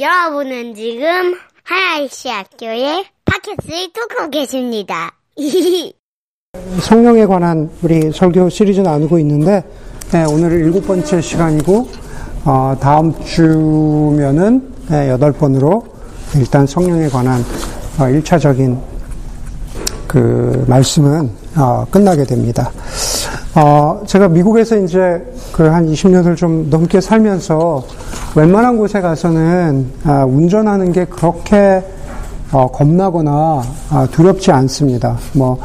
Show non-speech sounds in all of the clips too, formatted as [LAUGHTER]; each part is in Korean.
여러분은 지금 하나이시 학교의 팟캐스트를 듣고 계십니다. [LAUGHS] 성령에 관한 우리 설교 시리즈 나누고 있는데 네, 오늘 일곱 번째 시간이고 어, 다음 주면은 네, 여덟 번으로 일단 성령에 관한 어, 1차적인 그 말씀은 어, 끝나게 됩니다. 어, 제가 미국에서 이제 그 한 20년을 좀 넘게 살면서 웬만한 곳에 가서는 아, 운전하는 게 그렇게 어, 겁나거나 아, 두렵지 않습니다. 뭐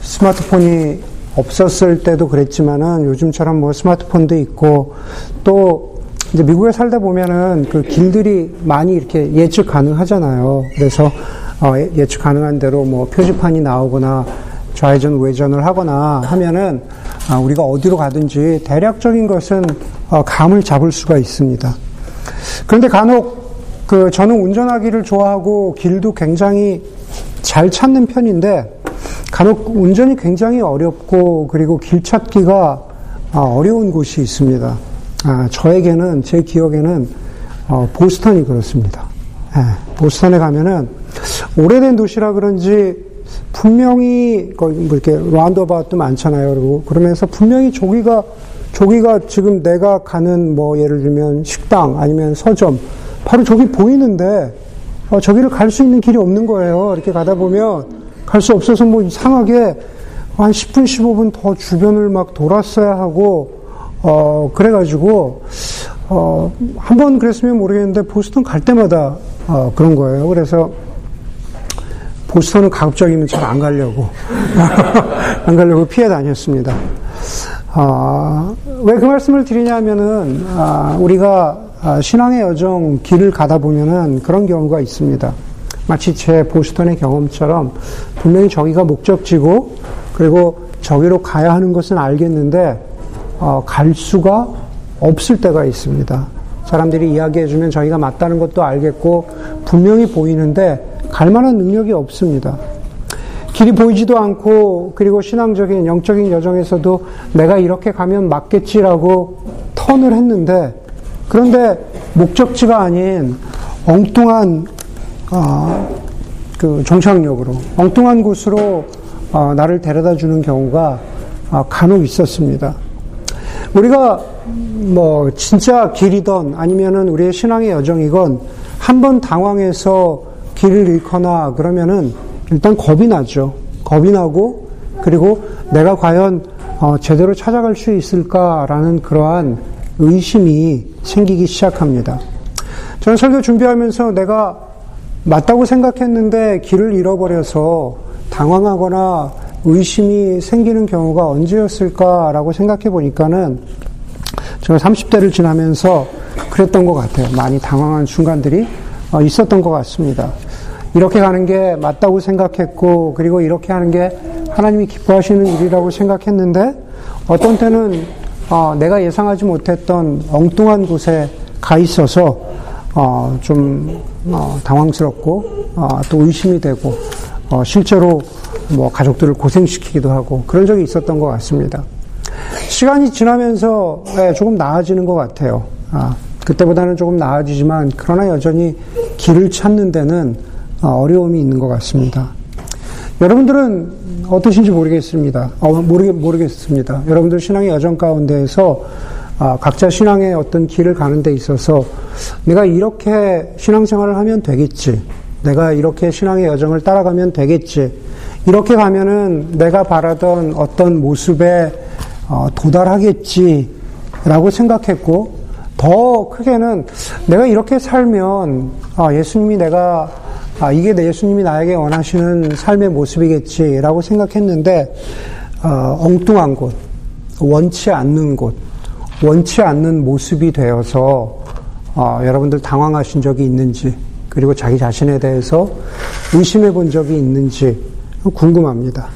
스마트폰이 없었을 때도 그랬지만은 요즘처럼 뭐 스마트폰도 있고 또 이제 미국에 살다 보면은 그 길들이 많이 이렇게 예측 가능하잖아요. 그래서 어, 예측 가능한 대로 뭐 표지판이 나오거나 좌회전 우회전을 하거나 하면은 아, 우리가 어디로 가든지 대략적인 것은 어, 감을 잡을 수가 있습니다. 그런데 간혹 그 저는 운전하기를 좋아하고 길도 굉장히 잘 찾는 편인데 간혹 운전이 굉장히 어렵고 그리고 길 찾기가 아, 어려운 곳이 있습니다. 아, 저에게는 제 기억에는 어, 보스턴이 그렇습니다. 예, 보스턴에 가면은 오래된 도시라 그런지 분명히 거기 뭐 이렇게 라운드어바웃도 많잖아요. 그리고 그러면서 분명히 저기가 저기가 지금 내가 가는 뭐 예를 들면 식당 아니면 서점 바로 저기 보이는데 어, 저기를 갈 수 있는 길이 없는 거예요. 이렇게 가다 보면 갈 수 없어서 뭐 이상하게 한 10분 15분 더 주변을 막 돌았어야 하고 어 그래가지고 어 한 번 그랬으면 모르겠는데 보스턴 갈 때마다 어 그런 거예요. 그래서 보스턴은 가급적이면 잘 안 가려고 [LAUGHS] 안 가려고 피해 다녔습니다. 아, 왜 그 말씀을 드리냐면은 아, 우리가 아, 신앙의 여정 길을 가다 보면은 그런 경우가 있습니다. 마치 제 보스턴의 경험처럼 분명히 저기가 목적지고 그리고 저기로 가야 하는 것은 알겠는데 어, 갈 수가 없을 때가 있습니다. 사람들이 이야기해주면 저희가 맞다는 것도 알겠고 분명히 보이는데 갈 만한 능력이 없습니다. 길이 보이지도 않고 그리고 신앙적인 영적인 여정에서도 내가 이렇게 가면 맞겠지라고 턴을 했는데 그런데 목적지가 아닌 엉뚱한 어, 그 종착역으로 엉뚱한 곳으로 어, 나를 데려다 주는 경우가 어, 간혹 있었습니다. 우리가 뭐 진짜 길이던 아니면은 우리의 신앙의 여정이건 한 번 당황해서 길을 잃거나 그러면은 일단 겁이 나죠. 겁이 나고 그리고 내가 과연 어, 제대로 찾아갈 수 있을까라는 그러한 의심이 생기기 시작합니다. 저는 설교 준비하면서 내가 맞다고 생각했는데 길을 잃어버려서 당황하거나 의심이 생기는 경우가 언제였을까라고 생각해 보니까는 제가 30대를 지나면서 그랬던 것 같아요. 많이 당황한 순간들이 어, 있었던 것 같습니다. 이렇게 가는 게 맞다고 생각했고, 그리고 이렇게 하는 게 하나님이 기뻐하시는 일이라고 생각했는데, 어떤 때는 어, 내가 예상하지 못했던 엉뚱한 곳에 가 있어서 어, 좀 어, 당황스럽고 어, 또 의심이 되고 어, 실제로 뭐 가족들을 고생시키기도 하고 그런 적이 있었던 것 같습니다. 시간이 지나면서 네, 조금 나아지는 것 같아요. 아, 그때보다는 조금 나아지지만 그러나 여전히 길을 찾는 데는 어, 어려움이 있는 것 같습니다. 여러분들은 어떠신지 모르겠습니다. 어, 모르겠, 모르겠습니다. 여러분들 신앙의 여정 가운데에서 아, 각자 신앙의 어떤 길을 가는 데 있어서 내가 이렇게 신앙생활을 하면 되겠지. 내가 이렇게 신앙의 여정을 따라가면 되겠지. 이렇게 가면은 내가 바라던 어떤 모습에 어, 도달하겠지라고 생각했고 더 크게는 내가 이렇게 살면 아, 예수님이 내가 아, 이게 예수님이 나에게 원하시는 삶의 모습이겠지라고 생각했는데 어, 엉뚱한 곳, 원치 않는 곳, 원치 않는 모습이 되어서 어, 여러분들 당황하신 적이 있는지 그리고 자기 자신에 대해서 의심해 본 적이 있는지 궁금합니다.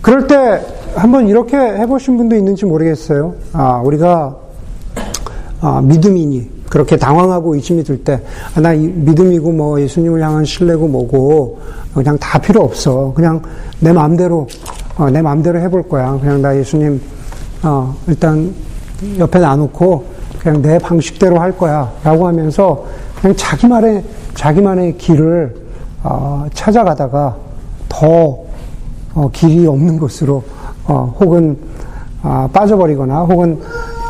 그럴 때 한번 이렇게 해보신 분도 있는지 모르겠어요. 아, 우리가 아, 믿음이니 그렇게 당황하고 의심이 들 때, 아, 나 믿음이고 뭐 예수님을 향한 신뢰고 뭐고, 그냥 다 필요 없어. 그냥 내 마음대로, 어, 내 마음대로 해볼 거야. 그냥 나 예수님, 어, 일단 옆에 놔놓고, 그냥 내 방식대로 할 거야. 라고 하면서 그냥 자기만의 자기만의 길을 어, 찾아가다가 더 어, 길이 없는 곳으로 어, 혹은 아, 빠져버리거나 혹은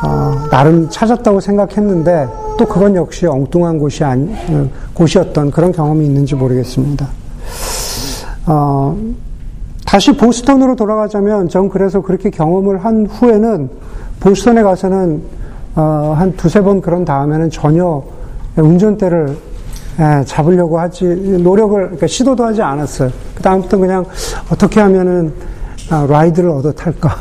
어, 나름 찾았다고 생각했는데 또 그건 역시 엉뚱한 곳이 아니, 어, 곳이었던 그런 경험이 있는지 모르겠습니다. 어, 다시 보스턴으로 돌아가자면 전 그래서 그렇게 경험을 한 후에는 보스턴에 가서는 어, 한 두세 번 그런 다음에는 전혀 운전대를 예, 잡으려고 하지 노력을 그러니까 시도도 하지 않았어요. 그 다음부터 그냥 어떻게 하면은 아, 라이드를 얻어 탈까?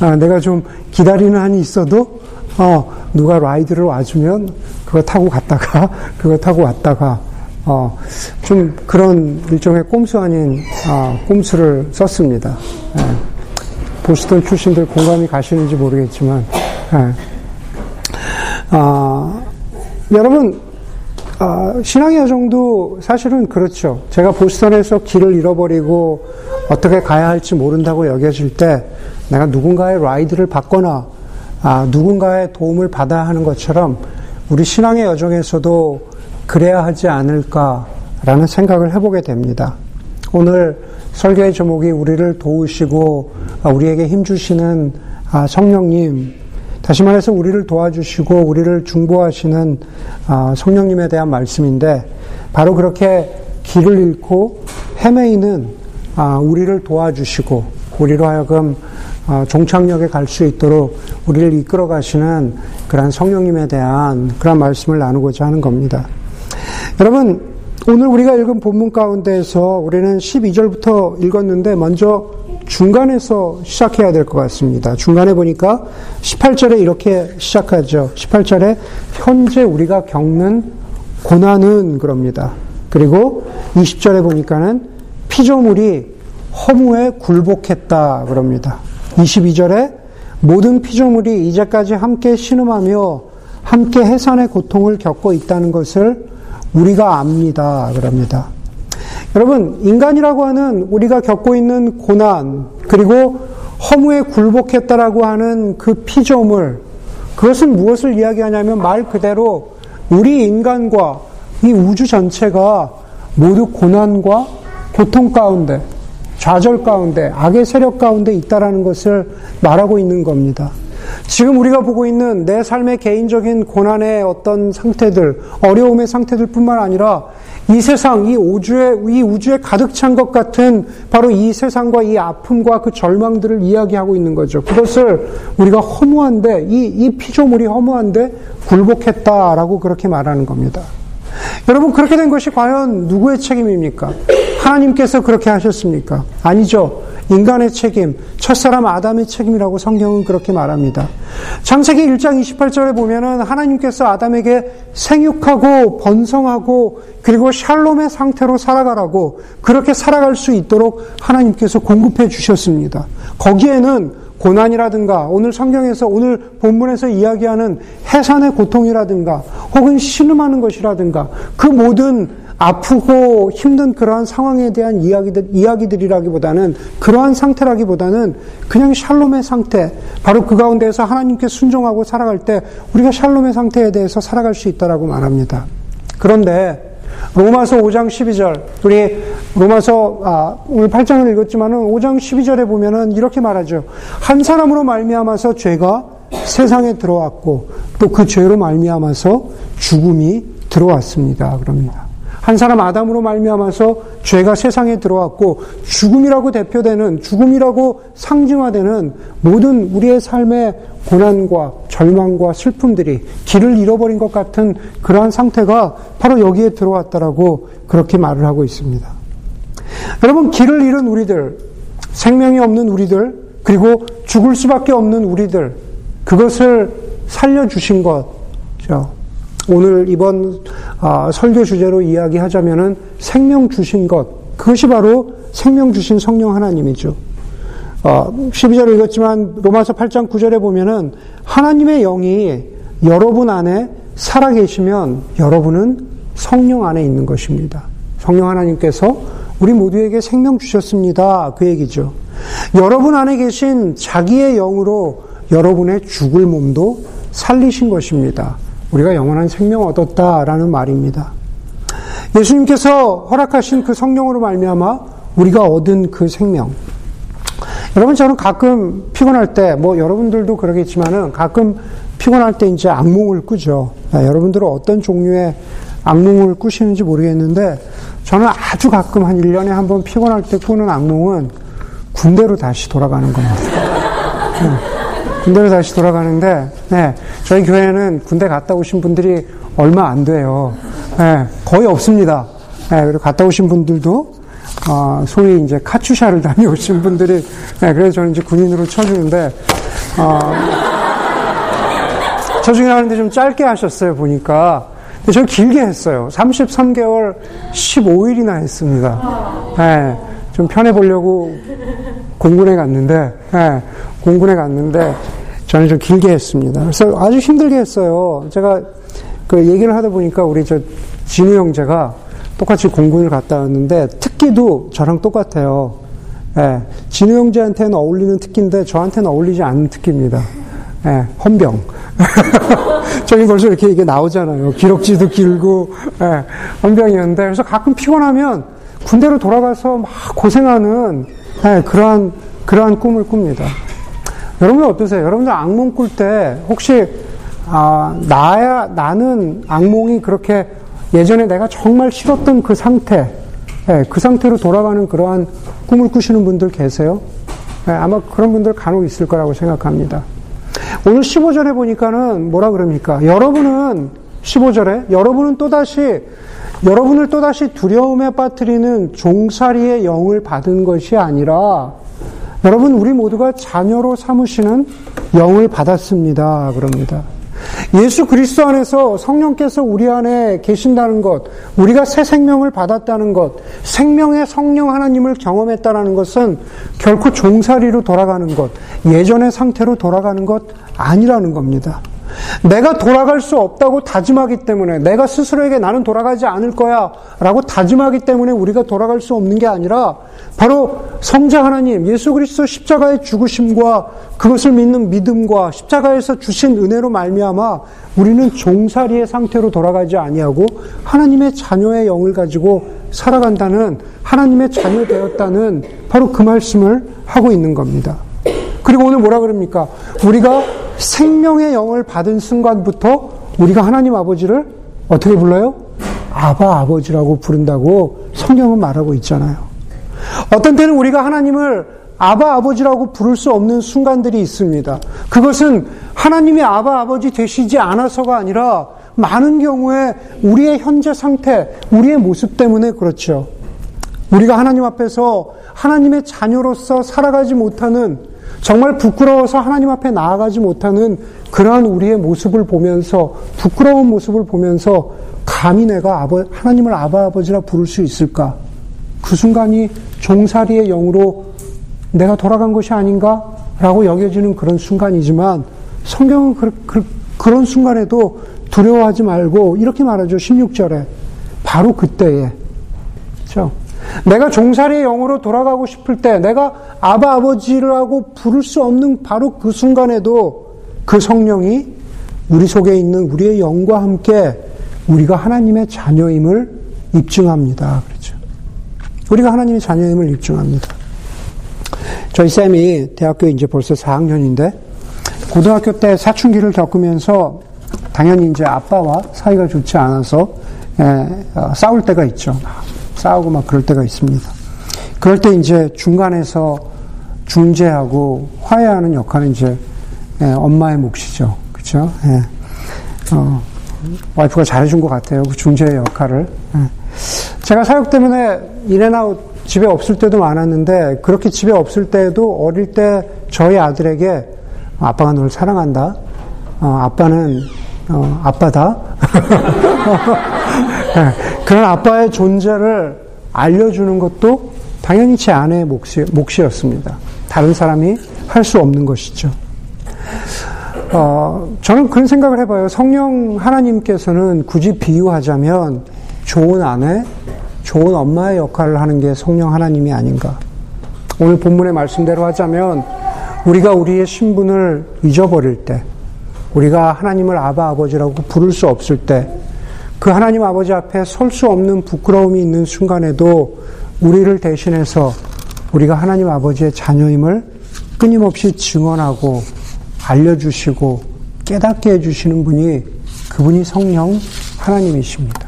아, 내가 좀 기다리는 한이 있어도 어, 누가 라이드를 와주면 그거 타고 갔다가 [LAUGHS] 그거 타고 왔다가 어, 좀 그런 일종의 꼼수 아닌 어, 꼼수를 썼습니다. 예. 보스턴 출신들 공감이 가시는지 모르겠지만 예. 아, 여러분 아, 신앙의 여정도 사실은 그렇죠. 제가 보스턴에서 길을 잃어버리고 어떻게 가야 할지 모른다고 여겨질 때 내가 누군가의 라이드를 받거나 아, 누군가의 도움을 받아야 하는 것처럼 우리 신앙의 여정에서도 그래야 하지 않을까라는 생각을 해보게 됩니다. 오늘 설교의 제목이 우리를 도우시고 아, 우리에게 힘주시는 아, 성령님 다시 말해서 우리를 도와주시고 우리를 중보하시는 아, 성령님에 대한 말씀인데 바로 그렇게 길을 잃고 헤매이는 아, 우리를 도와주시고 우리로 하여금 아, 종착역에 갈 수 있도록 우리를 이끌어 가시는 그러한 성령님에 대한 그런 말씀을 나누고자 하는 겁니다. 여러분 오늘 우리가 읽은 본문 가운데에서 우리는 12절부터 읽었는데 먼저 중간에서 시작해야 될 것 같습니다. 중간에 보니까 18절에 이렇게 시작하죠. 18절에 현재 우리가 겪는 고난은 그럽니다. 그리고 20절에 보니까는 피조물이 허무에 굴복했다 그럽니다. 22절에 모든 피조물이 이제까지 함께 신음하며 함께 해산의 고통을 겪고 있다는 것을 우리가 압니다. 그럽니다. 여러분, 인간이라고 하는 우리가 겪고 있는 고난, 그리고 허무에 굴복했다라고 하는 그 피조물, 그것은 무엇을 이야기하냐면 말 그대로 우리 인간과 이 우주 전체가 모두 고난과 고통 가운데, 좌절 가운데, 악의 세력 가운데 있다라는 것을 말하고 있는 겁니다. 지금 우리가 보고 있는 내 삶의 개인적인 고난의 어떤 상태들, 어려움의 상태들 뿐만 아니라 이 세상, 이 우주에, 이 우주에 가득 찬 것 같은 바로 이 세상과 이 아픔과 그 절망들을 이야기하고 있는 거죠. 그것을 우리가 허무한데, 이, 이 피조물이 허무한데 굴복했다라고 그렇게 말하는 겁니다. 여러분, 그렇게 된 것이 과연 누구의 책임입니까? 하나님께서 그렇게 하셨습니까? 아니죠. 인간의 책임, 첫사람 아담의 책임이라고 성경은 그렇게 말합니다. 창세기 1장 28절에 보면은 하나님께서 아담에게 생육하고 번성하고 그리고 샬롬의 상태로 살아가라고 그렇게 살아갈 수 있도록 하나님께서 공급해 주셨습니다. 거기에는 고난이라든가 오늘 성경에서 오늘 본문에서 이야기하는 해산의 고통이라든가 혹은 신음하는 것이라든가 그 모든 아프고 힘든 그러한 상황에 대한 이야기들, 이야기들이라기보다는 그러한 상태라기보다는 그냥 샬롬의 상태, 바로 그 가운데에서 하나님께 순종하고 살아갈 때 우리가 샬롬의 상태에 대해서 살아갈 수 있다라고 말합니다. 그런데 로마서 5장 12절, 우리 로마서, 아, 오늘 8장을 읽었지만은 5장 12절에 보면은 이렇게 말하죠. 한 사람으로 말미암아서 죄가 세상에 들어왔고 또 그 죄로 말미암아서 죽음이 들어왔습니다. 그럽니다. 한 사람 아담으로 말미암아서 죄가 세상에 들어왔고 죽음이라고 대표되는 죽음이라고 상징화되는 모든 우리의 삶의 고난과 절망과 슬픔들이 길을 잃어버린 것 같은 그러한 상태가 바로 여기에 들어왔다라고 그렇게 말을 하고 있습니다. 여러분 길을 잃은 우리들, 생명이 없는 우리들, 그리고 죽을 수밖에 없는 우리들, 그것을 살려 주신 것죠. 오늘 이번 아, 설교 주제로 이야기하자면은 생명 주신 것 그것이 바로 생명 주신 성령 하나님이죠. 12절 어, 읽었지만 로마서 8장 9절에 보면은 하나님의 영이 여러분 안에 살아 계시면 여러분은 성령 안에 있는 것입니다. 성령 하나님께서 우리 모두에게 생명 주셨습니다. 그 얘기죠. 여러분 안에 계신 자기의 영으로 여러분의 죽을 몸도 살리신 것입니다. 우리가 영원한 생명 얻었다라는 말입니다. 예수님께서 허락하신 그 성령으로 말미암아 우리가 얻은 그 생명. 여러분 저는 가끔 피곤할 때 뭐 여러분들도 그러겠지만은 가끔 피곤할 때 이제 악몽을 꾸죠. 아, 여러분들은 어떤 종류의 악몽을 꾸시는지 모르겠는데 저는 아주 가끔 한 1년에 한 번 피곤할 때 꾸는 악몽은 군대로 다시 돌아가는 겁니다. 네. 군대로 다시 돌아가는데 네. 저희 교회는 군대 갔다 오신 분들이 얼마 안 돼요. 네. 거의 없습니다. 네. 그리고 갔다 오신 분들도 어, 소위 이제 카츄샤를 [LAUGHS] 다녀오신 분들이 네. 그래서 저는 이제 군인으로 쳐주는데 어, 쳐주긴 하는데 좀 짧게 하셨어요 보니까 근데 저는 길게 했어요. 33개월 15일이나 했습니다. 네, 좀 편해 보려고 공군에 갔는데, 네, 공군에 갔는데, 저는 좀 길게 했습니다. 그래서 아주 힘들게 했어요. 제가 그 얘기를 하다 보니까 우리 저 진우 형제가 똑같이 공군을 갔다 왔는데, 특기도 저랑 똑같아요. 네, 진우 형제한테는 어울리는 특기인데, 저한테는 어울리지 않는 특기입니다. 네, 헌병. [LAUGHS] 저기 벌써 이렇게 이게 나오잖아요. 기록지도 길고, 예, 헌병이었는데, 그래서 가끔 피곤하면 군대로 돌아가서 막 고생하는, 예, 그러한, 그러한 꿈을 꿉니다. 여러분 어떠세요? 여러분들 악몽 꿀 때, 혹시, 아, 나야, 나는 악몽이 그렇게 예전에 내가 정말 싫었던 그 상태, 예, 그 상태로 돌아가는 그러한 꿈을 꾸시는 분들 계세요? 예, 아마 그런 분들 간혹 있을 거라고 생각합니다. 오늘 15절에 보니까는 뭐라 그럽니까? 여러분은 15절에 여러분은 또다시 여러분을 또다시 두려움에 빠뜨리는 종살이의 영을 받은 것이 아니라 여러분 우리 모두가 자녀로 삼으시는 영을 받았습니다. 그럽니다. 예수 그리스도 안에서 성령께서 우리 안에 계신다는 것, 우리가 새 생명을 받았다는 것, 생명의 성령 하나님을 경험했다는 것은 결코 종살이로 돌아가는 것, 예전의 상태로 돌아가는 것 아니라는 겁니다. 내가 돌아갈 수 없다고 다짐하기 때문에 내가 스스로에게 나는 돌아가지 않을 거야 라고 다짐하기 때문에 우리가 돌아갈 수 없는 게 아니라 바로 성자 하나님 예수 그리스도 십자가의 죽으심과 그것을 믿는 믿음과 십자가에서 주신 은혜로 말미암아 우리는 종살이의 상태로 돌아가지 아니하고 하나님의 자녀의 영을 가지고 살아간다는 하나님의 자녀 되었다는 바로 그 말씀을 하고 있는 겁니다. 그리고 오늘 뭐라 그럽니까? 우리가 생명의 영을 받은 순간부터 우리가 하나님 아버지를 어떻게 불러요? 아바 아버지라고 부른다고 성경은 말하고 있잖아요. 어떤 때는 우리가 하나님을 아바 아버지라고 부를 수 없는 순간들이 있습니다. 그것은 하나님이 아바 아버지 되시지 않아서가 아니라 많은 경우에 우리의 현재 상태, 우리의 모습 때문에 그렇죠. 우리가 하나님 앞에서 하나님의 자녀로서 살아가지 못하는 정말 부끄러워서 하나님 앞에 나아가지 못하는 그러한 우리의 모습을 보면서 부끄러운 모습을 보면서 감히 내가 아버, 하나님을 아바 아버지라 부를 수 있을까? 그 순간이 종살이의 영으로 내가 돌아간 것이 아닌가? 라고 여겨지는 그런 순간이지만 성경은 그, 그, 그런 순간에도 두려워하지 말고 이렇게 말하죠. 16절에. 바로 그때에. 그렇죠? 내가 종살이의 영으로 돌아가고 싶을 때, 내가 아바 아버지라고 부를 수 없는 바로 그 순간에도 그 성령이 우리 속에 있는 우리의 영과 함께 우리가 하나님의 자녀임을 입증합니다. 그렇죠. 우리가 하나님의 자녀임을 입증합니다. 저희 쌤이 대학교 이제 벌써 4학년인데, 고등학교 때 사춘기를 겪으면서 당연히 이제 아빠와 사이가 좋지 않아서 에, 어, 싸울 때가 있죠. 싸우고 막 그럴 때가 있습니다. 그럴 때 이제 중간에서 중재하고 화해하는 역할은 이제 예, 엄마의 몫이죠. 그렇죠? 예. 어, 와이프가 잘해준 것 같아요. 그 중재의 역할을. 예. 제가 사역 때문에 인앤아웃 집에 없을 때도 많았는데 그렇게 집에 없을 때도 어릴 때 저희 아들에게 아빠가 널 사랑한다. 어, 아빠는 어, 아빠다. [LAUGHS] 예, 그런 아빠의 존재를 알려주는 것도 당연히 제 아내의 몫이, 몫이었습니다. 다른 사람이 할 수 없는 것이죠. 어, 저는 그런 생각을 해봐요. 성령 하나님께서는 굳이 비유하자면 좋은 아내, 좋은 엄마의 역할을 하는 게 성령 하나님이 아닌가. 오늘 본문의 말씀대로 하자면 우리가 우리의 신분을 잊어버릴 때, 우리가 하나님을 아바 아버지라고 부를 수 없을 때, 그 하나님 아버지 앞에 설 수 없는 부끄러움이 있는 순간에도 우리를 대신해서 우리가 하나님 아버지의 자녀임을 끊임없이 증언하고 알려주시고 깨닫게 해주시는 분이 그분이 성령 하나님이십니다.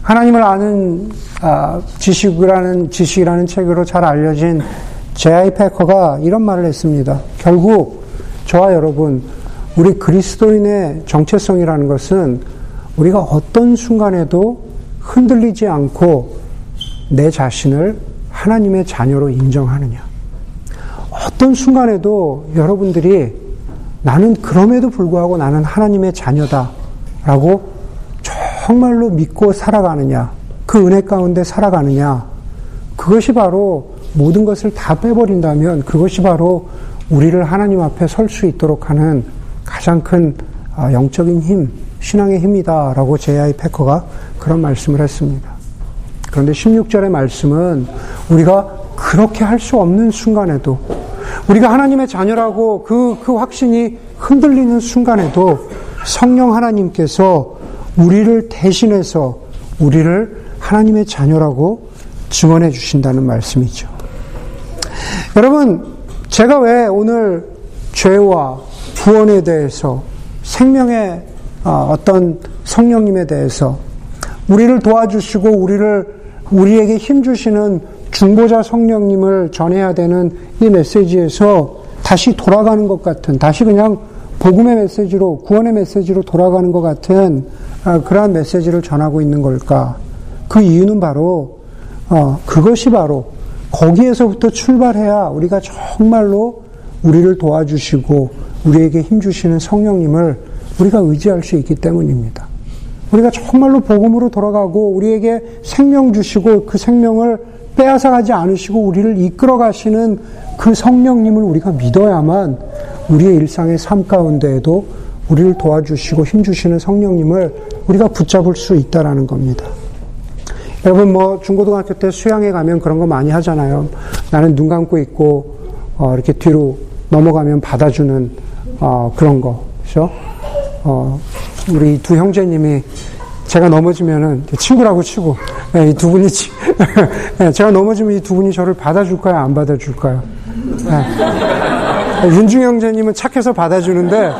하나님을 아는 아, 지식이라는 지식이라는 책으로 잘 알려진 제아이 패커가 이런 말을 했습니다. 결국 저와 여러분 우리 그리스도인의 정체성이라는 것은 우리가 어떤 순간에도 흔들리지 않고 내 자신을 하나님의 자녀로 인정하느냐. 어떤 순간에도 여러분들이 나는 그럼에도 불구하고 나는 하나님의 자녀다. 라고 정말로 믿고 살아가느냐. 그 은혜 가운데 살아가느냐. 그것이 바로 모든 것을 다 빼버린다면 그것이 바로 우리를 하나님 앞에 설 수 있도록 하는 가장 큰 아, 영적인 힘, 신앙의 힘이다 라고 제아이 패커가 그런 말씀을 했습니다. 그런데 16절의 말씀은 우리가 그렇게 할 수 없는 순간에도 우리가 하나님의 자녀라고 그, 그 확신이 흔들리는 순간에도 성령 하나님께서 우리를 대신해서 우리를 하나님의 자녀라고 증언해 주신다는 말씀이죠. 여러분, 제가 왜 오늘 죄와 구원에 대해서 생명의 어, 어떤 성령님에 대해서 우리를 도와주시고 우리를 우리에게 힘 주시는 중보자 성령님을 전해야 되는 이 메시지에서 다시 돌아가는 것 같은 다시 그냥 복음의 메시지로 구원의 메시지로 돌아가는 것 같은 어, 그러한 메시지를 전하고 있는 걸까? 그 이유는 바로 어, 그것이 바로 거기에서부터 출발해야 우리가 정말로 우리를 도와주시고 우리에게 힘 주시는 성령님을 우리가 의지할 수 있기 때문입니다. 우리가 정말로 복음으로 돌아가고 우리에게 생명 주시고 그 생명을 빼앗아 가지 않으시고 우리를 이끌어 가시는 그 성령님을 우리가 믿어야만 우리의 일상의 삶 가운데에도 우리를 도와주시고 힘 주시는 성령님을 우리가 붙잡을 수 있다라는 겁니다. 여러분 뭐 중고등학교 때 수양에 가면 그런 거 많이 하잖아요. 나는 눈 감고 있고 어, 이렇게 뒤로 넘어가면 받아주는 어, 그런 거, 그죠? 어, 우리 두 형제님이 제가 넘어지면은 친구라고 치고 네, 이두 분이 [LAUGHS] 네, 제가 넘어지면 이 두 분이 저를 받아줄까요, 안 받아줄까요? 네. 윤중 형제님은 착해서 받아주는데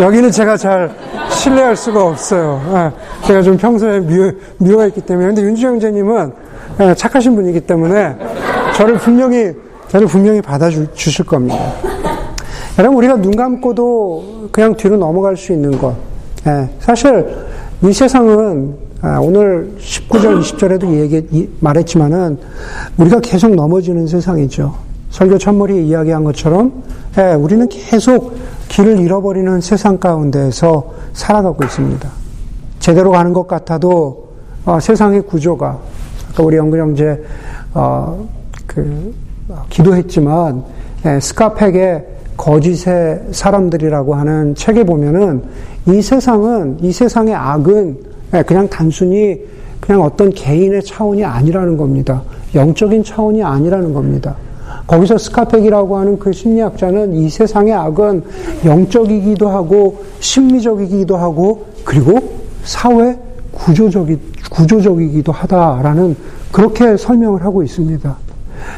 여기는 제가 잘 신뢰할 수가 없어요. 네, 제가 좀 평소에 미워, 미워했기 때문에 근데 윤중 형제님은 네, 착하신 분이기 때문에 저를 분명히 저를 분명히 받아주실 겁니다. 여러분 우리가 눈 감고도 그냥 뒤로 넘어갈 수 있는 것. 예, 사실 이 세상은 아, 오늘 19절, 20절에도 얘기 말했지만은 우리가 계속 넘어지는 세상이죠. 설교 첫머리에 이야기한 것처럼 예, 우리는 계속 길을 잃어버리는 세상 가운데에서 살아가고 있습니다. 제대로 가는 것 같아도 어, 세상의 구조가 아까 우리 영근 형제 어, 그 기도했지만 예, 스카펙의 거짓의 사람들이라고 하는 책에 보면은 이 세상은, 이 세상의 악은 그냥 단순히 그냥 어떤 개인의 차원이 아니라는 겁니다. 영적인 차원이 아니라는 겁니다. 거기서 스카펙이라고 하는 그 심리학자는 이 세상의 악은 영적이기도 하고 심리적이기도 하고 그리고 사회 구조적이, 구조적이기도 하다라는 그렇게 설명을 하고 있습니다.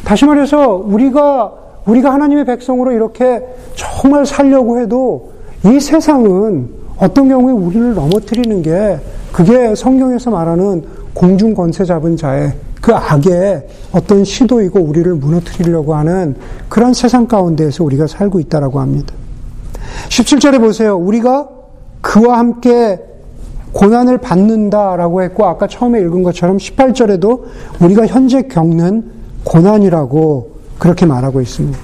다시 말해서 우리가 우리가 하나님의 백성으로 이렇게 정말 살려고 해도 이 세상은 어떤 경우에 우리를 넘어뜨리는 게 그게 성경에서 말하는 공중 권세 잡은 자의 그 악의 어떤 시도이고 우리를 무너뜨리려고 하는 그런 세상 가운데에서 우리가 살고 있다라고 합니다. 17절에 보세요. 우리가 그와 함께 고난을 받는다라고 했고 아까 처음에 읽은 것처럼 18절에도 우리가 현재 겪는 고난이라고 그렇게 말하고 있습니다.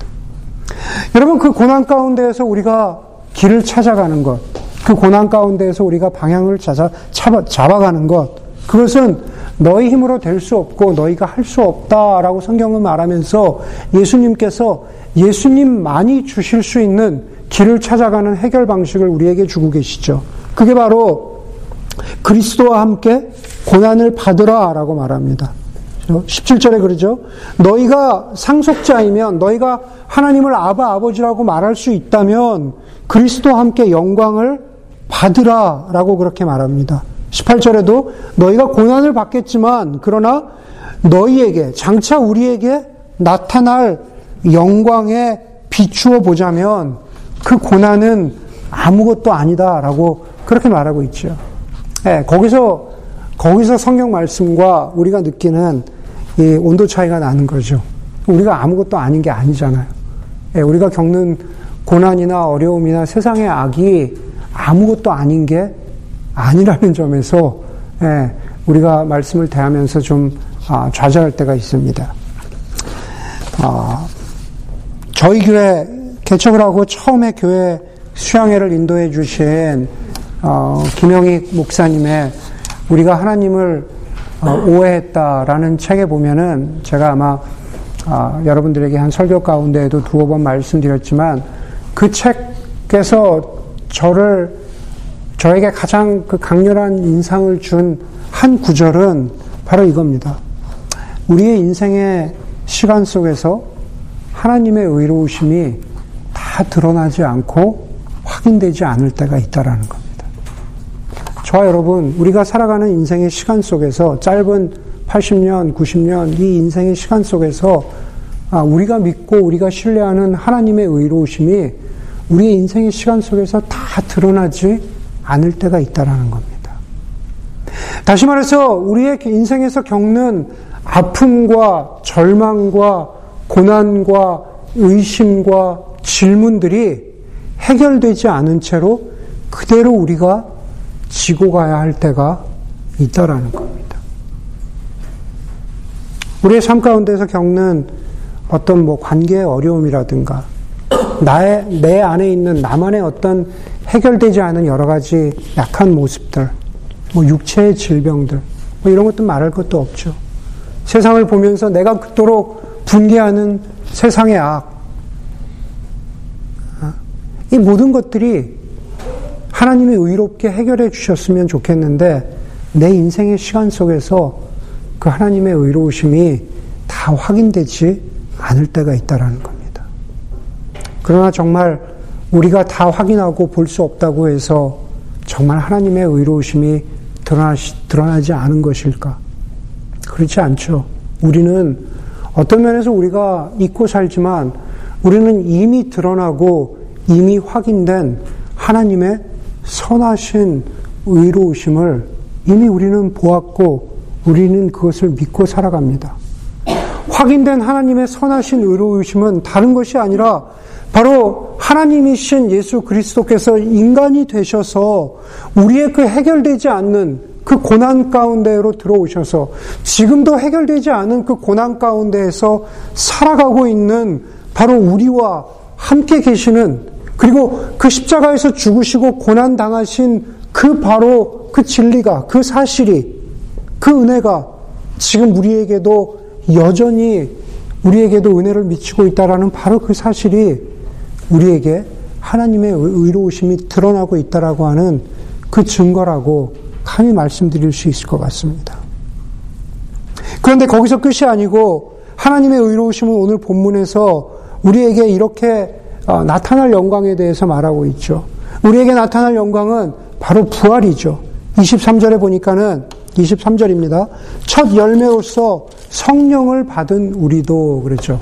여러분, 그 고난 가운데에서 우리가 길을 찾아가는 것, 그 고난 가운데에서 우리가 방향을 찾아, 잡아가는 것, 그것은 너희 힘으로 될 수 없고 너희가 할 수 없다라고 성경은 말하면서 예수님께서 예수님만이 주실 수 있는 길을 찾아가는 해결 방식을 우리에게 주고 계시죠. 그게 바로 그리스도와 함께 고난을 받으라 라고 말합니다. 17절에 그러죠. 너희가 상속자이면 너희가 하나님을 아바 아버지라고 말할 수 있다면 그리스도와 함께 영광을 받으라 라고 그렇게 말합니다. 18절에도 너희가 고난을 받겠지만 그러나 너희에게 장차 우리에게 나타날 영광에 비추어 보자면 그 고난은 아무것도 아니다라고 그렇게 말하고 있죠. 네, 거기서 거기서 성경 말씀과 우리가 느끼는 이 온도 차이가 나는 거죠. 우리가 아무것도 아닌 게 아니잖아요. 네, 우리가 겪는 고난이나 어려움이나 세상의 악이 아무것도 아닌 게 아니라는 점에서 예, 우리가 말씀을 대하면서 좀 아, 좌절할 때가 있습니다. 아, 저희 교회 개척을 하고 처음에 교회 수양회를 인도해 주신 어, 김영희 목사님의 우리가 하나님을 어, 오해했다라는 책에 보면은 제가 아마 아, 여러분들에게 한 설교 가운데에도 두어 번 말씀드렸지만 그 책에서 저를 저에게 가장 그 강렬한 인상을 준 한 구절은 바로 이겁니다. 우리의 인생의 시간 속에서 하나님의 의로우심이 다 드러나지 않고 확인되지 않을 때가 있다라는 겁니다. 저와 여러분, 우리가 살아가는 인생의 시간 속에서 짧은 80년, 90년 이 인생의 시간 속에서 아, 우리가 믿고 우리가 신뢰하는 하나님의 의로우심이 우리의 인생의 시간 속에서 다 드러나지 않을 때가 있다라는 겁니다. 다시 말해서 우리의 인생에서 겪는 아픔과 절망과 고난과 의심과 질문들이 해결되지 않은 채로 그대로 우리가 지고 가야 할 때가 있다라는 겁니다. 우리의 삶 가운데서 겪는 어떤 뭐 관계의 어려움이라든가 나의 내 안에 있는 나만의 어떤 해결되지 않은 여러 가지 약한 모습들, 뭐 육체의 질병들, 뭐 이런 것도 말할 것도 없죠. 세상을 보면서 내가 그토록 분개하는 세상의 악, 아, 이 모든 것들이 하나님이 의롭게 해결해 주셨으면 좋겠는데 내 인생의 시간 속에서 그 하나님의 의로우심이 다 확인되지 않을 때가 있다라는 겁니다. 그러나 정말 우리가 다 확인하고 볼 수 없다고 해서 정말 하나님의 의로우심이 드러나시, 드러나지 않은 것일까? 그렇지 않죠. 우리는 어떤 면에서 우리가 잊고 살지만 우리는 이미 드러나고 이미 확인된 하나님의 선하신 의로우심을 이미 우리는 보았고 우리는 그것을 믿고 살아갑니다. 확인된 하나님의 선하신 의로우심은 다른 것이 아니라 바로 하나님이신 예수 그리스도께서 인간이 되셔서 우리의 그 해결되지 않는 그 고난 가운데로 들어오셔서 지금도 해결되지 않은 그 고난 가운데에서 살아가고 있는 바로 우리와 함께 계시는 그리고 그 십자가에서 죽으시고 고난 당하신 그 바로 그 진리가 그 사실이 그 은혜가 지금 우리에게도 여전히 우리에게도 은혜를 미치고 있다라는 바로 그 사실이 우리에게 하나님의 의로우심이 드러나고 있다라고 하는 그 증거라고 감히 말씀드릴 수 있을 것 같습니다. 그런데 거기서 끝이 아니고 하나님의 의로우심은 오늘 본문에서 우리에게 이렇게 어, 나타날 영광에 대해서 말하고 있죠. 우리에게 나타날 영광은 바로 부활이죠. 23절에 보니까는 23절입니다. 첫 열매로서 성령을 받은 우리도 그렇죠.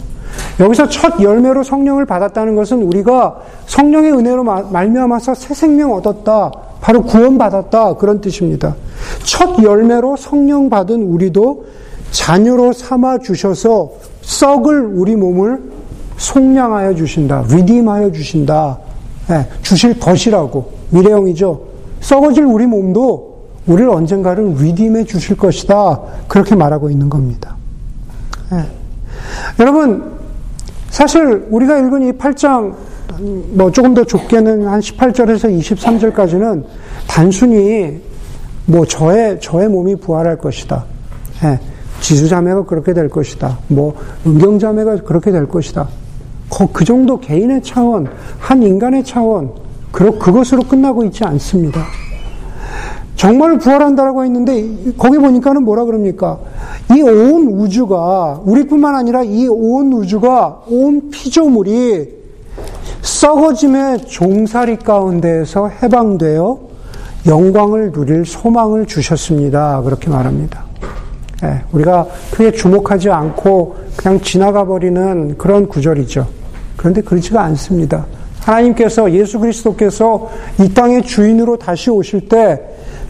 여기서 첫 열매로 성령을 받았다는 것은 우리가 성령의 은혜로 말미암아서 새 생명 얻었다. 바로 구원받았다. 그런 뜻입니다. 첫 열매로 성령 받은 우리도 자녀로 삼아 주셔서 썩을 우리 몸을 속량하여 주신다. 리딤하여 주신다. 네, 주실 것이라고. 미래형이죠. 썩어질 우리 몸도 우리를 언젠가를 리딤해 주실 것이다. 그렇게 말하고 있는 겁니다. 네. 여러분, 사실 우리가 읽은 이 8장 뭐 조금 더 좁게는 한 18절에서 23절까지는 단순히 뭐 저의 저의 몸이 부활할 것이다. 예, 지수자매가 그렇게 될 것이다. 뭐 은경자매가 그렇게 될 것이다. 그 정도 개인의 차원, 한 인간의 차원, 그것으로 끝나고 있지 않습니다. 정말 부활한다라고 했는데 거기 보니까는 뭐라 그럽니까? 이 온 우주가 우리뿐만 아니라 이 온 우주가 온 피조물이 썩어짐의 종살이 가운데에서 해방되어 영광을 누릴 소망을 주셨습니다. 그렇게 말합니다. 예, 우리가 크게 주목하지 않고 그냥 지나가 버리는 그런 구절이죠. 그런데 그렇지가 않습니다. 하나님께서 예수 그리스도께서 이 땅의 주인으로 다시 오실 때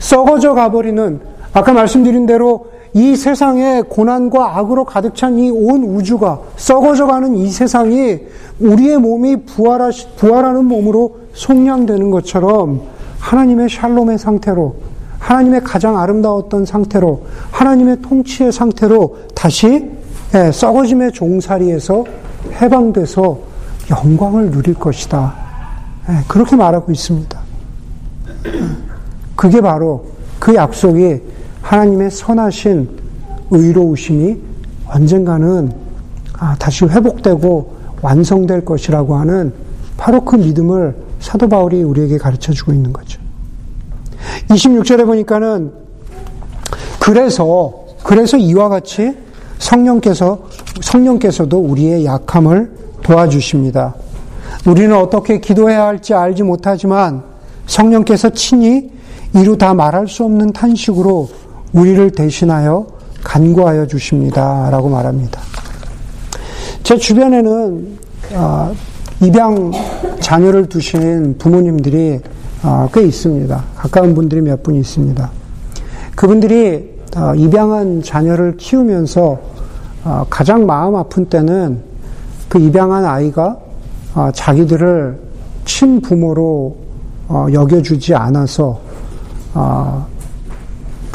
썩어져 가버리는 아까 말씀드린 대로 이 세상에 고난과 악으로 가득 찬 이 온 우주가 썩어져 가는 이 세상이 우리의 몸이 부활하, 부활하는 몸으로 속량되는 것처럼 하나님의 샬롬의 상태로 하나님의 가장 아름다웠던 상태로 하나님의 통치의 상태로 다시 예, 썩어짐의 종살이에서 해방돼서 영광을 누릴 것이다. 예, 그렇게 말하고 있습니다. 그게 바로 그 약속이 하나님의 선하신 의로우심이 언젠가는 아, 다시 회복되고 완성될 것이라고 하는 바로 그 믿음을 사도 바울이 우리에게 가르쳐 주고 있는 거죠. 26절에 보니까는 그래서 그래서 이와 같이 성령께서 성령께서도 우리의 약함을 도와주십니다. 우리는 어떻게 기도해야 할지 알지 못하지만 성령께서 친히 이루 다 말할 수 없는 탄식으로 우리를 대신하여 간구하여 주십니다. 라고 말합니다. 제 주변에는 어, 입양 자녀를 두신 부모님들이 어, 꽤 있습니다. 가까운 분들이 몇 분 있습니다. 그분들이 어, 입양한 자녀를 키우면서 가장 마음 아픈 때는 그 입양한 아이가 자기들을 친부모로 여겨주지 않아서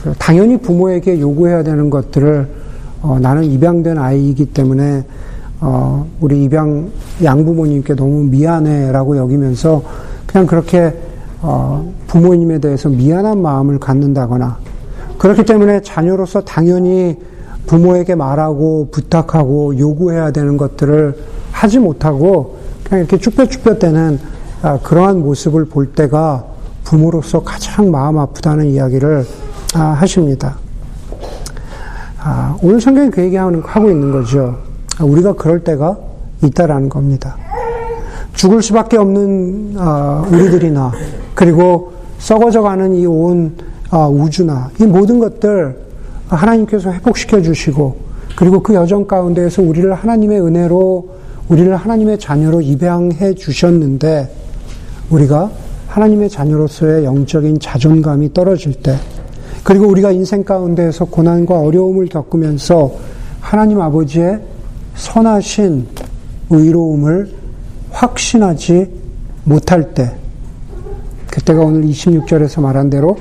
그 당연히 부모에게 요구해야 되는 것들을 어, 나는 입양된 아이이기 때문에 어, 우리 입양 양부모님께 너무 미안해라고 여기면서 그냥 그렇게 어, 부모님에 대해서 미안한 마음을 갖는다거나 그렇기 때문에 자녀로서 당연히 부모에게 말하고 부탁하고 요구해야 되는 것들을 하지 못하고 그냥 이렇게 쭈뼛쭈뼛대는 아, 그러한 모습을 볼 때가 부모로서 가장 마음 아프다는 이야기를 아, 하십니다. 아, 오늘 성경이 그 얘기하고 있는 거죠. 아, 우리가 그럴 때가 있다라는 겁니다. 죽을 수밖에 없는 어, 우리들이나 그리고 썩어져가는 이 온 우주나 이 모든 것들 하나님께서 회복시켜 주시고 그리고 그 여정 가운데에서 우리를 하나님의 은혜로 우리를 하나님의 자녀로 입양해 주셨는데 우리가 하나님의 자녀로서의 영적인 자존감이 떨어질 때 그리고 우리가 인생 가운데에서 고난과 어려움을 겪으면서 하나님 아버지의 선하신 의로움을 확신하지 못할 때, 그때가 오늘 26절에서 말한 대로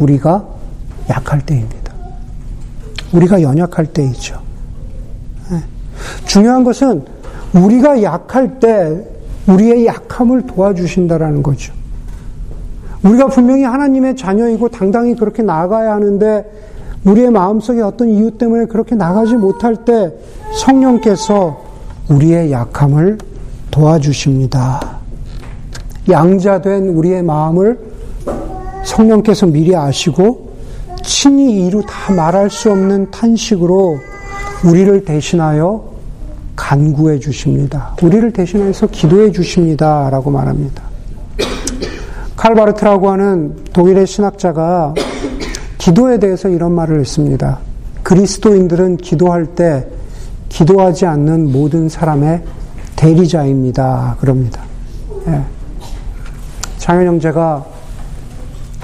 우리가 약할 때입니다. 우리가 연약할 때이죠. 네. 중요한 것은 우리가 약할 때 우리의 약함을 도와주신다라는 거죠. 우리가 분명히 하나님의 자녀이고 당당히 그렇게 나아가야 하는데 우리의 마음속에 어떤 이유 때문에 그렇게 나가지 못할 때 성령께서 우리의 약함을 도와주십니다. 양자된 우리의 마음을 성령께서 미리 아시고 친히 이루 다 말할 수 없는 탄식으로 우리를 대신하여 간구해 주십니다. 우리를 대신해서 기도해 주십니다. 라고 말합니다. 칼바르트라고 하는 독일의 신학자가 기도에 대해서 이런 말을 했습니다. 그리스도인들은 기도할 때 기도하지 않는 모든 사람의 대리자입니다. 그럽니다. 예. 창현 형제가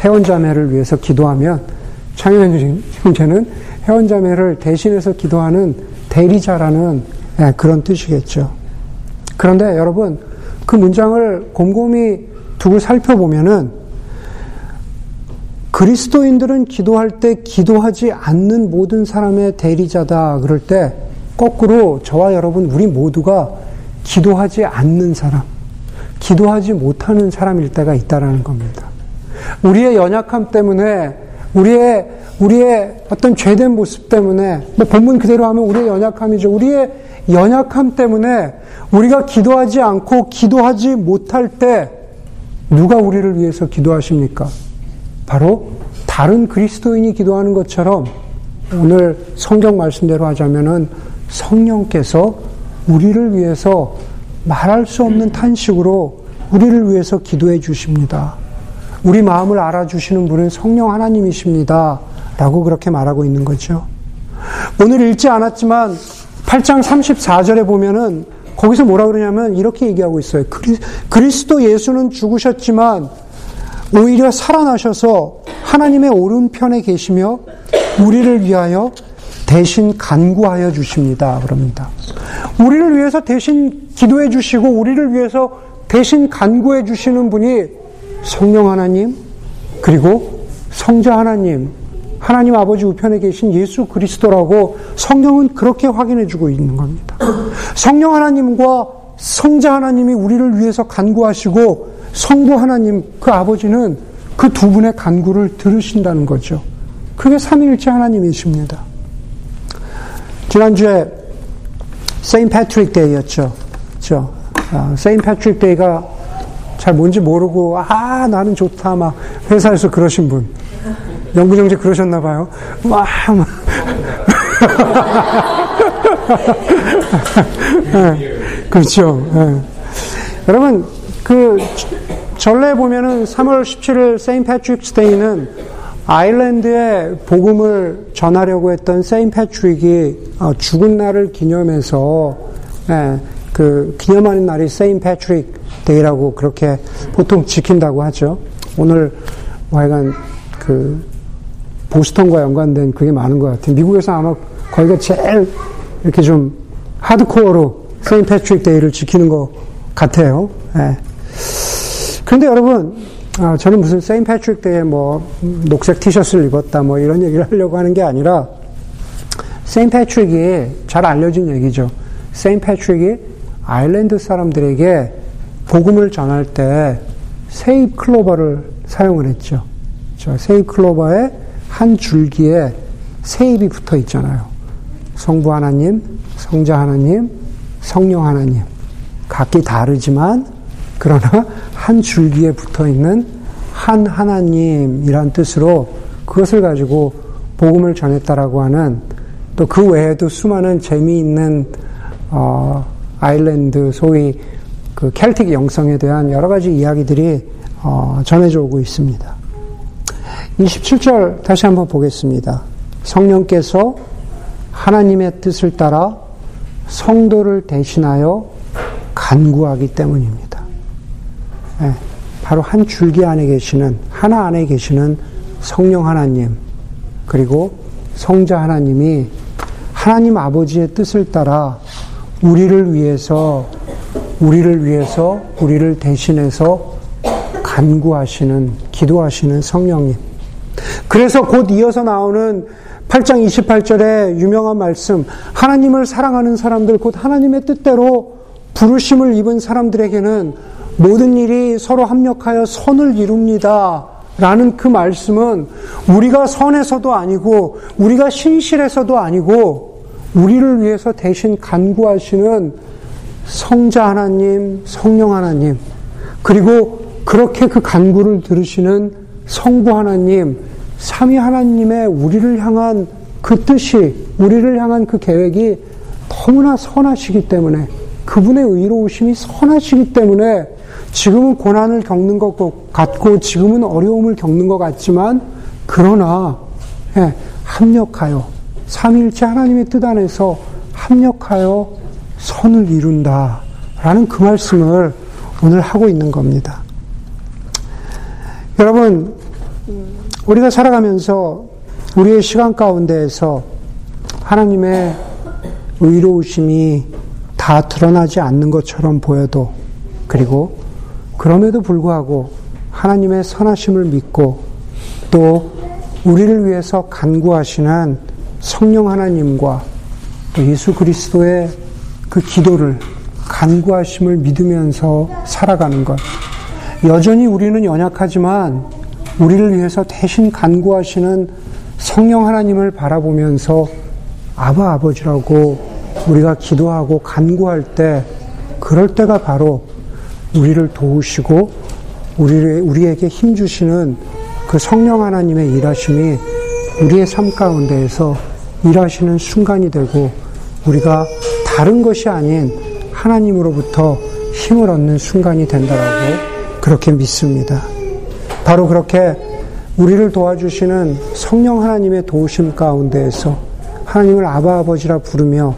회원자매를 위해서 기도하면 창현 형제는 회원자매를 대신해서 기도하는 대리자라는 예, 그런 뜻이겠죠. 그런데 여러분 그 문장을 곰곰이 두고 살펴보면은 그리스도인들은 기도할 때 기도하지 않는 모든 사람의 대리자다 그럴 때 거꾸로 저와 여러분 우리 모두가 기도하지 않는 사람, 기도하지 못하는 사람일 때가 있다라는 겁니다. 우리의 연약함 때문에 우리의 우리의 어떤 죄된 모습 때문에 뭐 본문 그대로 하면 우리의 연약함이죠. 우리의 연약함 때문에 우리가 기도하지 않고 기도하지 못할 때 누가 우리를 위해서 기도하십니까? 바로 다른 그리스도인이 기도하는 것처럼 오늘 성경 말씀대로 하자면은 성령께서 우리를 위해서 말할 수 없는 탄식으로 우리를 위해서 기도해 주십니다. 우리 마음을 알아주시는 분은 성령 하나님이십니다. 라고 그렇게 말하고 있는 거죠. 오늘 읽지 않았지만 8장 34절에 보면은 거기서 뭐라 그러냐면 이렇게 얘기하고 있어요. 그리스도 예수는 죽으셨지만 오히려 살아나셔서 하나님의 오른편에 계시며 우리를 위하여 대신 간구하여 주십니다. 그럽니다. 우리를 위해서 대신 기도해 주시고 우리를 위해서 대신 간구해 주시는 분이 성령 하나님 그리고 성자 하나님 하나님 아버지 우편에 계신 예수 그리스도라고 성경은 그렇게 확인해 주고 있는 겁니다. 성령 하나님과 성자 하나님이 우리를 위해서 간구하시고 성부 하나님 그 아버지는 그 두 분의 간구를 들으신다는 거죠. 그게 삼위일체 하나님이십니다. 지난주에 Saint Patrick Day였죠. 그렇죠? 세인 패트릭 데이가 잘 뭔지 모르고 아 나는 좋다 막 회사에서 그러신 분 영구정제 그러셨나 봐요. 막, 막. 네, 그렇죠. 네. 여러분 그 전래 보면은 3월 17일 세인 패트릭스 데이는 아일랜드에 복음을 전하려고 했던 세인 패트릭이 어, 죽은 날을 기념해서 예, 그 기념하는 날이 Saint Patrick Day라고 그렇게 보통 지킨다고 하죠. 오늘 뭐 하여간 그 보스턴과 연관된 그게 많은 것 같아요. 미국에서 아마 거기가 제일 이렇게 좀 하드코어로 Saint Patrick Day를 지키는 것 같아요. 예. 그런데 여러분, 아, 저는 무슨 Saint Patrick Day에 뭐 녹색 티셔츠를 입었다 뭐 이런 얘기를 하려고 하는 게 아니라 세인 패트릭이 잘 알려진 얘기죠. 세인 패트릭이 아일랜드 사람들에게 복음을 전할 때 세입 클로버를 사용을 했죠. 저 세입 클로버의 한 줄기에 세입이 붙어 있잖아요. 성부 하나님, 성자 하나님, 성령 하나님. 각기 다르지만 그러나 한 줄기에 붙어 있는 한 하나님이란 뜻으로 그것을 가지고 복음을 전했다라고 하는 또 그 외에도 수많은 재미있는 어, 아일랜드 소위 그 켈틱 영성에 대한 여러 가지 이야기들이 어, 전해져 오고 있습니다. 27절 다시 한번 보겠습니다. 성령께서 하나님의 뜻을 따라 성도를 대신하여 간구하기 때문입니다. 예, 바로 한 줄기 안에 계시는 하나 안에 계시는 성령 하나님 그리고 성자 하나님이 하나님 아버지의 뜻을 따라 우리를 위해서 우리를 위해서 우리를 대신해서 간구하시는 기도하시는 성령님. 그래서 곧 이어서 나오는 8장 28절의 유명한 말씀 하나님을 사랑하는 사람들 곧 하나님의 뜻대로 부르심을 입은 사람들에게는 모든 일이 서로 합력하여 선을 이룹니다. 라는 그 말씀은 우리가 선해서도 아니고 우리가 신실해서도 아니고 우리를 위해서 대신 간구하시는 성자 하나님, 성령 하나님, 그리고 그렇게 그 간구를 들으시는 성부 하나님, 삼위 하나님의 우리를 향한 그 뜻이, 우리를 향한 그 계획이 너무나 선하시기 때문에, 그분의 의로우심이 선하시기 때문에 지금은 고난을 겪는 것 같고 지금은 어려움을 겪는 것 같지만 그러나 예, 합력하여 삼일째 하나님의 뜻 안에서 합력하여 선을 이룬다 라는 그 말씀을 오늘 하고 있는 겁니다. 여러분 우리가 살아가면서 우리의 시간 가운데에서 하나님의 의로우심이 다 드러나지 않는 것처럼 보여도 그리고 그럼에도 불구하고 하나님의 선하심을 믿고 또 우리를 위해서 간구하시는 성령 하나님과 또 예수 그리스도의 그 기도를 간구하심을 믿으면서 살아가는 것. 여전히 우리는 연약하지만 우리를 위해서 대신 간구하시는 성령 하나님을 바라보면서 아바 아버지라고 우리가 기도하고 간구할 때 그럴 때가 바로 우리를 도우시고 우리를, 우리에게 힘 주시는 그 성령 하나님의 일하심이 우리의 삶 가운데에서 일하시는 순간이 되고 우리가 다른 것이 아닌 하나님으로부터 힘을 얻는 순간이 된다라고 그렇게 믿습니다. 바로 그렇게 우리를 도와주시는 성령 하나님의 도우심 가운데에서 하나님을 아바 아버지라 부르며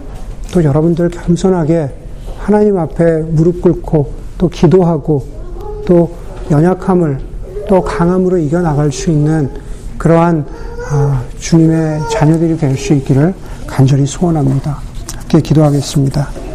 또 여러분들 겸손하게 하나님 앞에 무릎 꿇고 또 기도하고 또 연약함을 또 강함으로 이겨나갈 수 있는 그러한 아, 주님의 자녀들이 될 수 있기를 간절히 소원합니다. 함께 기도하겠습니다.